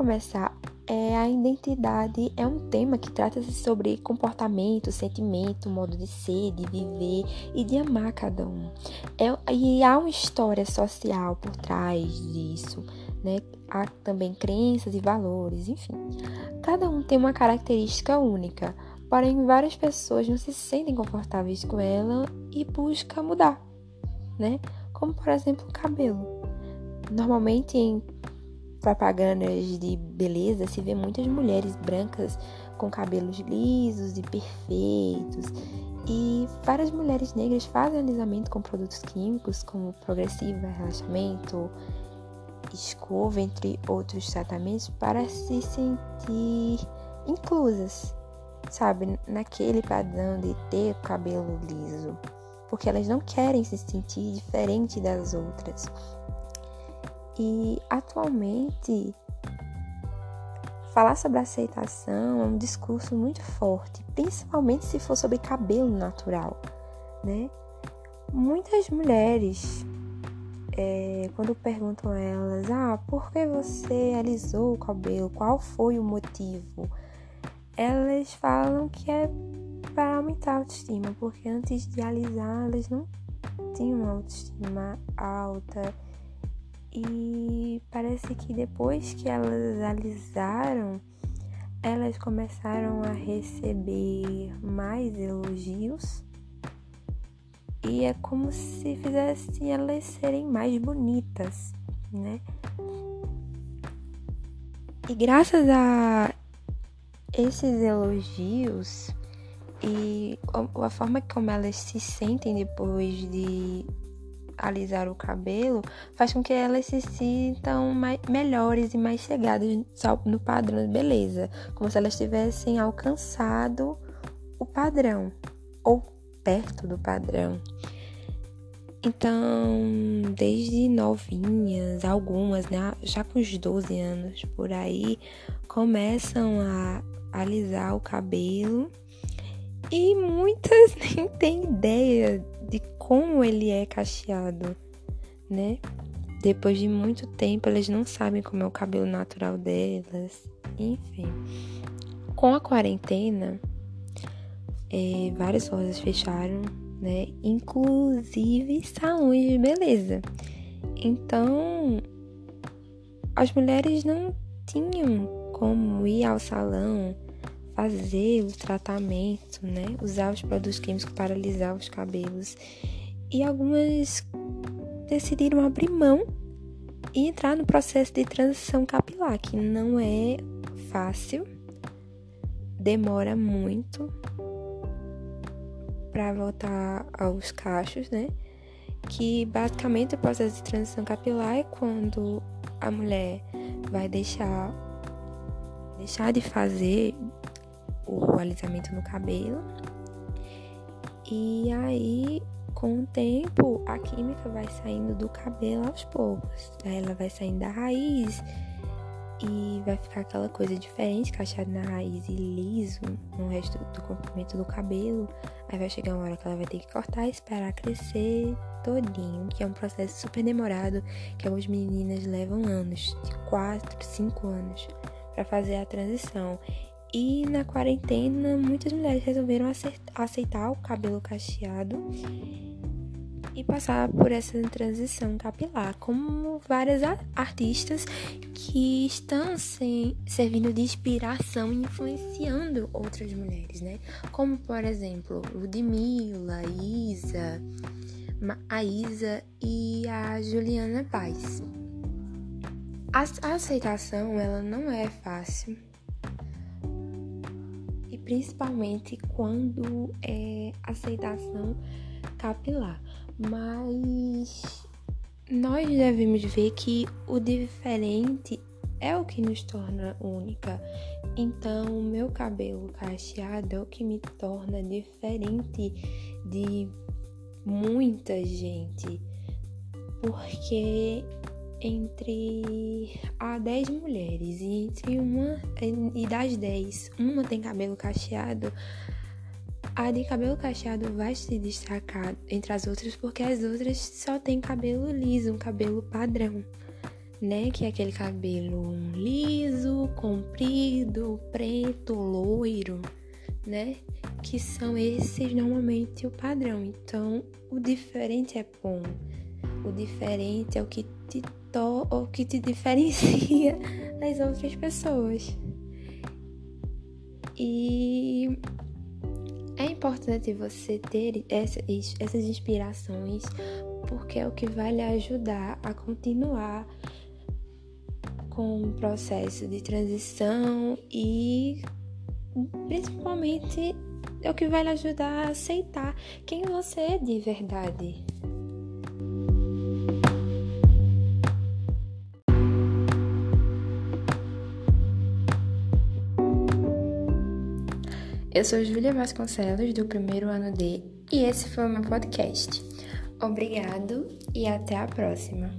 começar, é a identidade é um tema que trata-se sobre comportamento, sentimento, modo de ser, de viver e de amar cada um. É, e há uma história social por trás disso, né? Há também crenças e valores, enfim. Cada um tem uma característica única, porém várias pessoas não se sentem confortáveis com ela e buscam mudar, né? Como por exemplo o cabelo. Normalmente em propagandas de beleza se vê muitas mulheres brancas com cabelos lisos e perfeitos. E várias mulheres negras fazem alisamento com produtos químicos como progressiva, relaxamento, escova, entre outros tratamentos, para se sentir inclusas, sabe, naquele padrão de ter cabelo liso, porque elas não querem se sentir diferente das outras. E atualmente falar sobre aceitação é um discurso muito forte, principalmente se for sobre cabelo natural, né? Muitas mulheres, é, quando perguntam a elas, ah, por que você alisou o cabelo? Qual foi o motivo? Elas falam que é para aumentar a autoestima, porque antes de alisar elas não tinham uma autoestima alta e parece que depois que elas alisaram, elas começaram a receber mais elogios. E é como se fizessem elas serem mais bonitas, né? E graças a esses elogios e a forma como elas se sentem depois de alisar o cabelo faz com que elas se sintam mais, melhores e mais chegadas no padrão de beleza, como se elas tivessem alcançado o padrão ou perto do padrão. Então, desde novinhas, algumas, né, já com os 12 anos por aí, começam a alisar o cabelo e muitas nem têm ideia de como ele é cacheado, né? Depois de muito tempo, elas não sabem como é o cabelo natural delas. Enfim. Com a quarentena, é, várias lojas fecharam, né? Inclusive salões de beleza. Então, as mulheres não tinham como ir ao salão fazer o tratamento, né? Usar os produtos químicos para alisar os cabelos. E algumas decidiram abrir mão e entrar no processo de transição capilar, que não é fácil, demora muito para voltar aos cachos, né? Que basicamente o processo de transição capilar é quando a mulher vai deixar deixar de fazer o alisamento no cabelo. E aí, com o tempo, a química vai saindo do cabelo aos poucos. Ela vai saindo da raiz e vai ficar aquela coisa diferente, cacheado na raiz e liso no resto do comprimento do cabelo. Aí vai chegar uma hora que ela vai ter que cortar e esperar crescer todinho, que é um processo super demorado, que algumas meninas levam anos, de 4, 5 anos, para fazer a transição. E na quarentena, muitas mulheres resolveram aceitar o cabelo cacheado e passar por essa transição capilar, como várias artistas que estão se, servindo de inspiração e influenciando outras mulheres, né? Como, por exemplo, Ludmilla, Isa, a Isa e a Juliana Paz. A aceitação, ela não é fácil principalmente quando é aceitação capilar. Mas nós devemos ver que o diferente é o que nos torna única. Então, o meu cabelo cacheado é o que me torna diferente de muita gente. Porque entre a 10 mulheres e entre uma e das 10, uma tem cabelo cacheado, a de cabelo cacheado vai se destacar entre as outras porque as outras só têm cabelo liso, um cabelo padrão, né? Que é aquele cabelo liso, comprido, preto, loiro, né? Que são esses normalmente o padrão. Então, o diferente é bom. O diferente é o que te to o que te diferencia das outras pessoas. E é importante você ter essas, essas inspirações porque é o que vai lhe ajudar a continuar com o processo de transição e principalmente é o que vai lhe ajudar a aceitar quem você é de verdade. Eu sou Júlia Vasconcelos, do primeiro ano D, e esse foi o meu podcast. Obrigado e até a próxima.